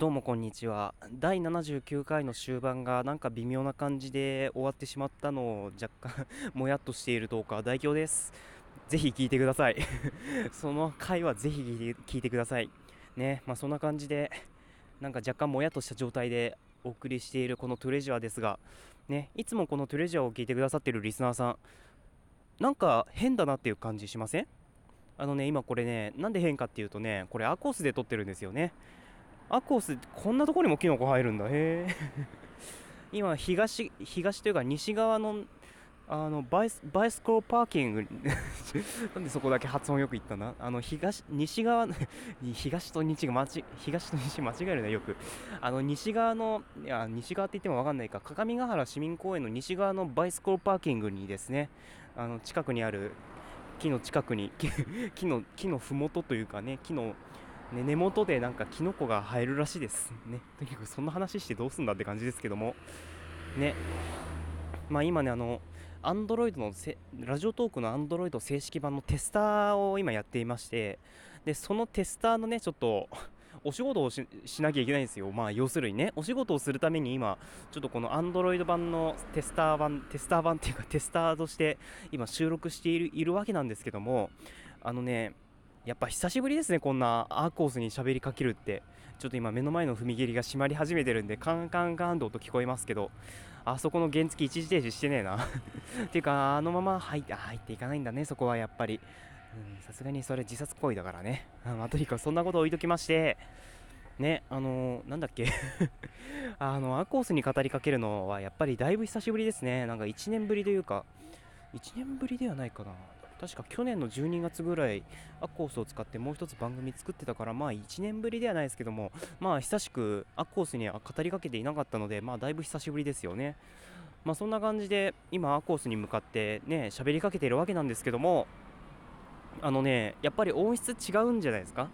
どうもこんにちは。第79回の終盤がなんか微妙な感じで終わってしまったのを若干 もやっとしているとか代表です。ぜひ聞いてください。その回はぜひ聞いて聞いてください。ねまあそんな感じでなんか若干もやっとした状態でお送りしているこのトレジャーですがねいつもこのトレジャーを聞いてくださってるリスナーさんなんか変だなっていう感じしません？あのね今これねなんで変かっていうとねこれアコースで撮ってるんですよね。アコースこんなところにもキノコ生えるんだ。へえ。今東東というか西側のあの bicy- bicycle parking なんでそこだけ発音よく言ったなあの東西側 東と西が間違東と西間違えるねよく。あの西側のいや西側って言っても分かんないか。各務原市民公園の西側の bicycle parking にですねあの近くにある木の近くに木の木の麓というかね木のね、根元でなんかキノコが生えるらしいですね。とにかくそんな話してどうすんだって感じですけども。ね。まあ今ねあのアンドロイドのラジオトークのアンドロイド正式版のテスターを今やっていましてでそのテスターのねちょっとお仕事をしなきゃいけないんですよ。まあ、要するにね、お仕事をするために今、ちょっとこの Android 版のテスター版、テスター版っていうかテスターとして今収録しているいるわけなんですけども、あのね、やっぱ久しぶりですね、こんなアーコースに喋りかけるって。ちょっと今目の前の踏切が閉まり始めてるんで、カンカンカンと音聞こえますけど、あそこの原付一時停止してねえな。っていうか、あのまま入って、入っていかないんだね、そこはやっぱり。さすがにそれ自殺行為だからね。まあ、とにかくそんなこと置いときまして、ね、あのー、なんだっけ あの、アーコースに語りかけるのはやっぱりだいぶ久しぶりですね。なんか1年ぶりというか、1年ぶりではないかな。確か去年の12月ぐらいアッコースを使ってもう一つ番組作ってたからまあ1年ぶりではないですけどもまあ久しくアッコースには語りかけていなかったのでまあだいぶ久しぶりですよね。まあそんな感じで今アッコースに向かってね喋りかけているわけなんですけどもあのねやっぱり音質違うんじゃないですか？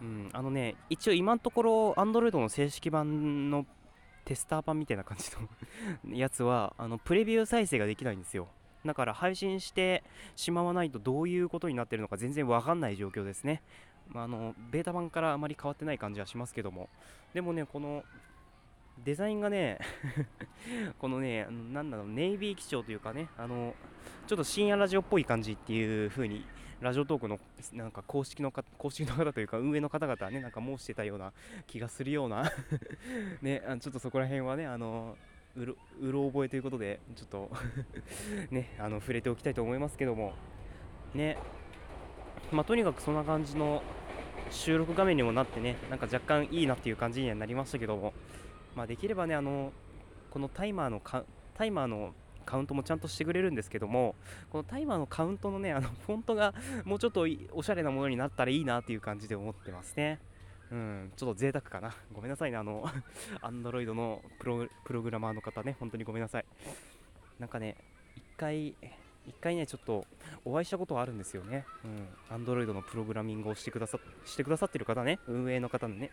うん、あのね一応今のところ Android の正式版のテスター版みたいな感じのやつはあのプレビュー再生ができないんですよ。だから配信してしまわないとどういうことになってるのか全然わかんない状況ですね。まあ、あのベータ版からあまり変わってない感じはしますけどもでもねこのデザインがね このねなんだろうネイビー基調というかねあのちょっと深夜ラジオっぽい感じっていう風にラジオトークのなんか公式のか公式の方というか運営の方々はねなんか申してたような気がするような ねちょっとそこら辺はねあのうろうろ覚えということでちょっと ねあの触れておきたいと思いますけども。ね。まあとにかくそんな感じの収録画面にもなってねなんか若干いいなっていう感じにはなりましたけども。まあできればねあのこのタイマーのかタイマーのカウントもちゃんとしてくれるんですけどもこのタイマーのカウントのねあのフォントがもうちょっとおしゃれなものになったらいいなっていう感じで思ってますね。うん、ちょっと贅沢かな。ごめんなさいね、あの、アンドロイドのプロプログラマーの方ね、本当にごめんなさい。なんかね、一回、一回ね、ちょっとお会いしたことはあるんですよね。うん。アンドロイドのプログラミングをしてくださしてくださってる方ね、運営の方のね、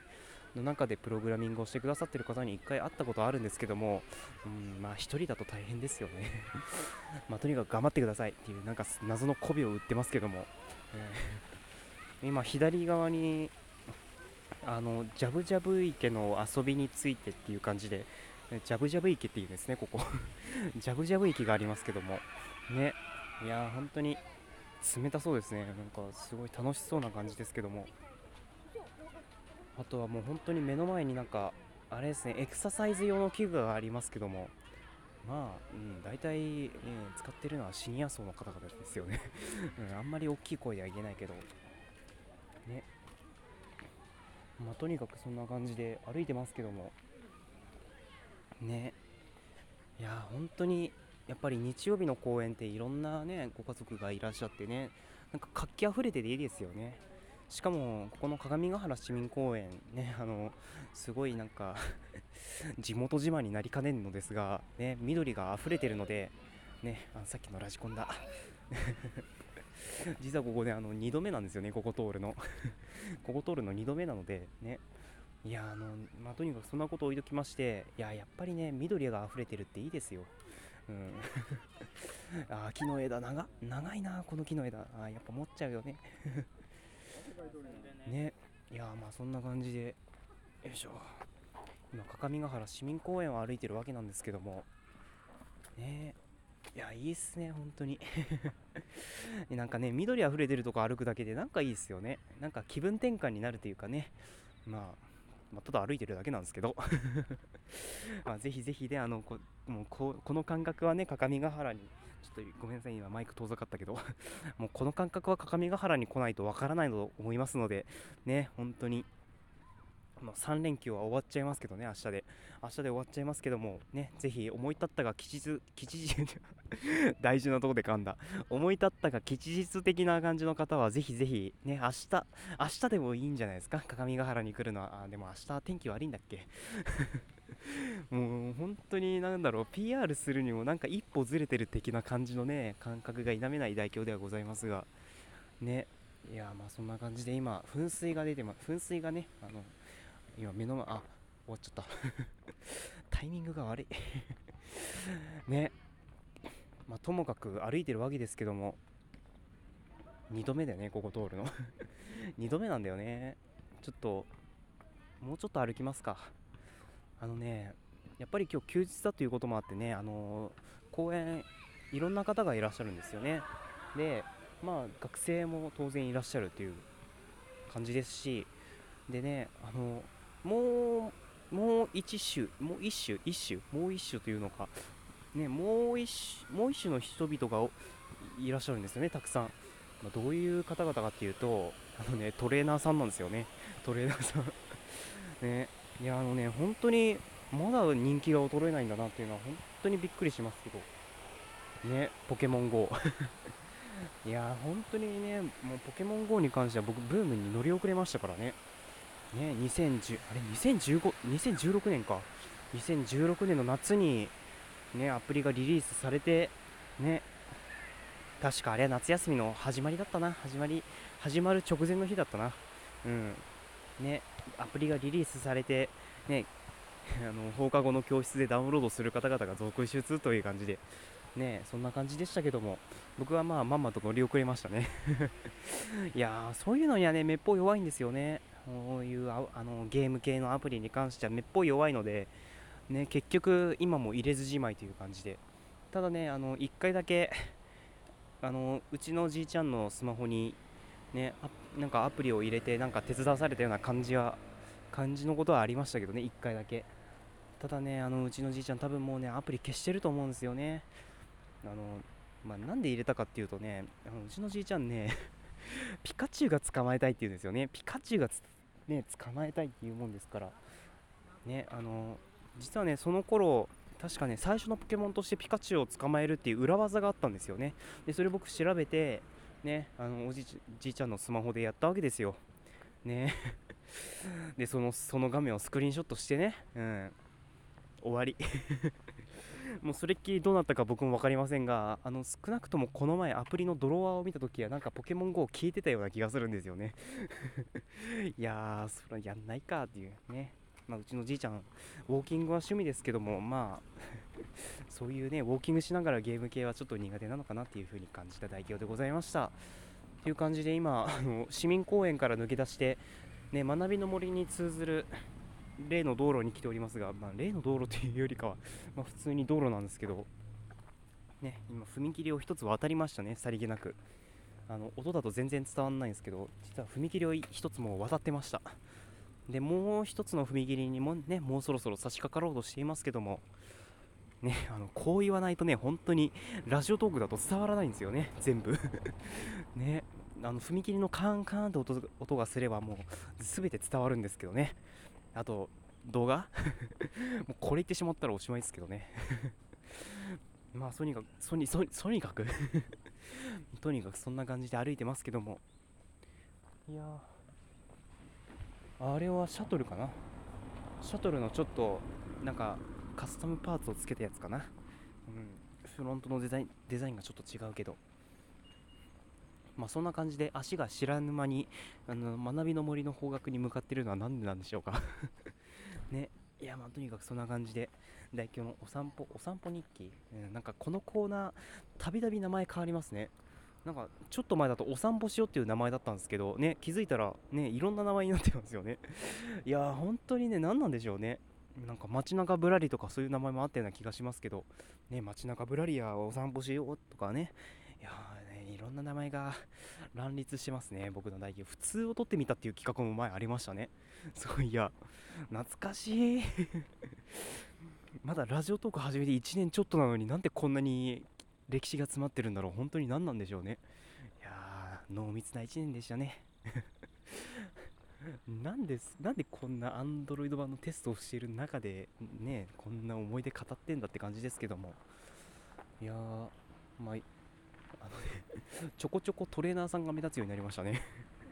の中でプログラミングをしてくださってる方に一回会ったことあるんですけども、うん、まあ一人だと大変ですよね。まあとにかく頑張ってくださいっていう、なんか謎の媚びを売ってますけども、今左側にあのジャブジャブ池の遊びについてっていう感じでジャブジャブ池っていうんですねここ。ジャブジャブ池がありますけども。ね。いや本当に冷たそうですね。なんかすごい楽しそうな感じですけども。あとはもう本当に目の前になんかあれですねエクササイズ用の器具がありますけども。まあ、うん、大体、ね、使ってるのはシニア層の方々ですよね。うん、あんまり大きい声では言えないけど。ね。まあ、とにかくそんな感じで歩いてますけども。ね。いや本当にやっぱり日曜日の公園っていろんなねご家族がいらっしゃってねなんか活気あふれてていいですよね。しかもここの鏡ヶ原市民公園ねあのすごいなんか 地元自慢になりかねんのですがね緑が溢れてるのでねあさっきのラジコンだ。実はここね、あの2度目なんですよね、ここ通るの。ここ通るの2度目なので、ね。いや、あの、まあ、とにかくそんなこと置いときまして、いや、やっぱりね、緑が溢れてるっていいですよ。うん。あ木の枝長、長いな、この木の枝。あやっぱ持っちゃうよね。ね。いや、まあ、そんな感じで、よいしょ今各務原市民公園を歩いてるわけなんですけどもねいやいいっすね本当に。なんかね緑あふれてるとこ歩くだけでなんかいいっすよね。なんか気分転換になるというかね。まあまあ、ただ歩いてるだけなんですけど。まあぜひぜひねあのこもうこの感覚はね各務原にちょっとごめんなさい今マイク遠ざかったけど。もうこの感覚は各務原に来ないとわからないと思いますのでね本当に。まあ、3連休は終わっちゃいますけどね、明日で。明日で終わっちゃいますけども、ね、ぜひ思い立ったが吉日、吉日 大事なとこで噛んだ。思い立ったが吉日的な感じの方は、ぜひぜひ、ね、明日、明日でもいいんじゃないですか、各務原に来るのは。あ、でも明日天気悪いんだっけ？もう本当になんだろう PR するにもなんか一歩ずれてる的な感じのね感覚が否めない代表ではございますがねいやまあそんな感じで今噴水が出てま噴水がねあの今目の前あ終わっちゃった。タイミングが悪い。ね。まあともかく歩いてるわけですけども。2度目だよねここ通るの。2度目なんだよね。ちょっともうちょっと歩きますか。あのねやっぱり今日休日だということもあってねあのー、公園いろんな方がいらっしゃるんですよね。でまあ学生も当然いらっしゃるっていう感じですし。でねあのーもうもう一種もう一種一種もう一種というのか。ねもう一種もう一種の人々がいらっしゃるんですよねたくさん、まあ、どういう方々かっていうとあのねトレーナーさんなんですよね。トレーナーさん。ねいやあのね本当にまだ人気が衰えないんだなっていうのは本当にびっくりしますけど。ねポケモン GO いやー本当にねもうポケモン GO に関しては僕ブームに乗り遅れましたからね。ね、2010あれ2015 2016年か。2016年の夏にねアプリがリリースされてね確かあれは夏休みの始まりだったな。始まり始まる直前の日だったな。うん。ねアプリがリリースされてね あの放課後の教室でダウンロードする方々が続出という感じで。ねそんな感じでしたけども僕はまあまんまと乗り遅れましたね。いやーそういうのにはねめっぽう弱いんですよね。こういうあのゲーム系のアプリに関してはめっぽい弱いので、ね、結局今も入れずじまいという感じで。ただねあの1回だけ あのうちのじいちゃんのスマホにねなんかアプリを入れてなんか手伝わされたような感じは感じのことはありましたけどね1回だけ。ただねあのうちのじいちゃん多分もうねアプリ消してると思うんですよね。あのまあ、なんで入れたかっていうとねあのうちのじいちゃんね ピカチュウが捕まえたいっていうんですよね。ピカチュウがね、捕まえたいっていうもんですから。ねあの実はねその頃確かね最初のポケモンとしてピカチュウを捕まえるっていう裏技があったんですよね。でそれ僕調べてねあのおじいちゃんのスマホでやったわけですよ。ね。でそのその画面をスクリーンショットしてねうん。終わり。もうそれっきりどうなったか僕も分かりませんがあの少なくともこの前アプリのドロワーを見た時はなんかポケモン GO 消えてたような気がするんですよね。いやーそれはやんないかっていうね。まあ、うちのじいちゃんウォーキングは趣味ですけどもまあ そういうねウォーキングしながらゲーム系はちょっと苦手なのかなっていう風に感じた代表でございました。という感じで今あの市民公園から抜け出してね学びの森に通ずる例の道路に来ておりますが、まあ、例の道路というよりかは、ま、普通に道路なんですけど、ね、今、踏切を1つ渡りましたね、さりげなく。あの音だと全然伝わらないんですけど、実は踏切を1つも渡ってました。で、もう1つの踏切にもね、もうそろそろ差し掛かろうとしていますけども、ね、あのこう言わないとね、本当にラジオトークだと伝わらないんですよね、全部 ね、あの踏切のカーンカーンって音音がすればもう全て伝わるんですけどね。あと動画？もうこれ言ってしまったらおしまいですけどね。まあとにかくソニソとにかく とにかくそんな感じで歩いてますけども。いやあれはシャトルかな？シャトルのちょっとなんかカスタムパーツをつけたやつかな？うん。フロントのデザインデザインがちょっと違うけど。まあ、そんな感じで足が知らぬ間にあの学びの森の方角に向かっているのは何でなんでしょうか？ね。いやまあとにかくそんな感じで代表のお散歩お散歩日記、うん、なんかこのコーナーたびたび名前変わりますね。なんかちょっと前だとお散歩しようっていう名前だったんですけどね気づいたらねいろんな名前になってますよね。いや本当にね何なんでしょうね。なんか街中ぶらりとかそういう名前もあったような気がしますけどね街中ぶらりやお散歩しようとかねろんな名前が 乱立してますね。僕の代表。普通を取ってみたっていう企画も前ありましたね。そういや懐かしい。まだラジオトーク始めて1年ちょっとなのになんでこんなに歴史が詰まってるんだろう。本当に何なんでしょうね。いやー濃密な1年でしたね。なんでなんでこんなアンドロイド版のテストをしている中でねこんな思い出語ってんだって感じですけども。いやーまああのね ちょこちょこトレーナーさんが目立つようになりましたね。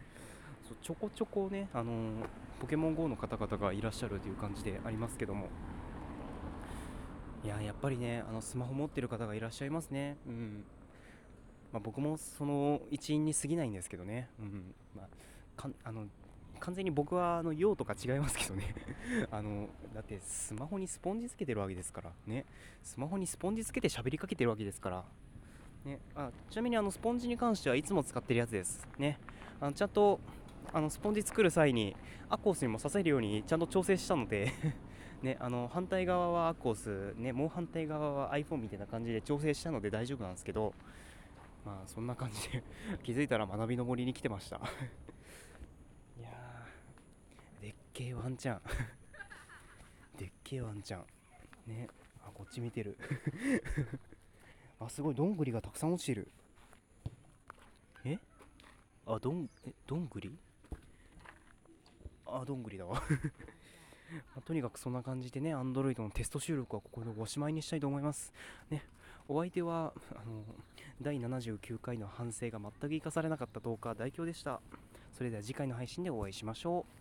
そうちょこちょこねあのーポケモン GO の方々がいらっしゃるという感じでありますけども。いややっぱりねあのスマホ持ってる方がいらっしゃいますね。うん。まあ、僕もその一員に過ぎないんですけどね、うん。まあ、かんあの完全に僕はあの用とか違いますけどね。あのだってスマホにスポンジつけてるわけですから。ね。スマホにスポンジつけて喋りかけてるわけですから。ねあちなみにあのスポンジに関してはいつも使ってるやつです。ね。あのちゃんとあのスポンジ作る際にアコースにも刺せるようにちゃんと調整したので ね、あの反対側はアコース、ね、もう反対側は iPhone みたいな感じで調整したので大丈夫なんですけどまあそんな感じで 気づいたら学びの森に来てました。いやー。でっけえワンちゃん。でっけえワンちゃん。ね。あこっち見てるあすごい。どんぐりがたくさん落ちてる。え？あどんえどんぐり？あどんぐりだわ。まあとにかくそんな感じでね Android のテスト収録はここでおしまいにしたいと思います。ね。お相手はあの第79回の反省が全く生かされなかった10日代表でした。それでは次回の配信でお会いしましょう。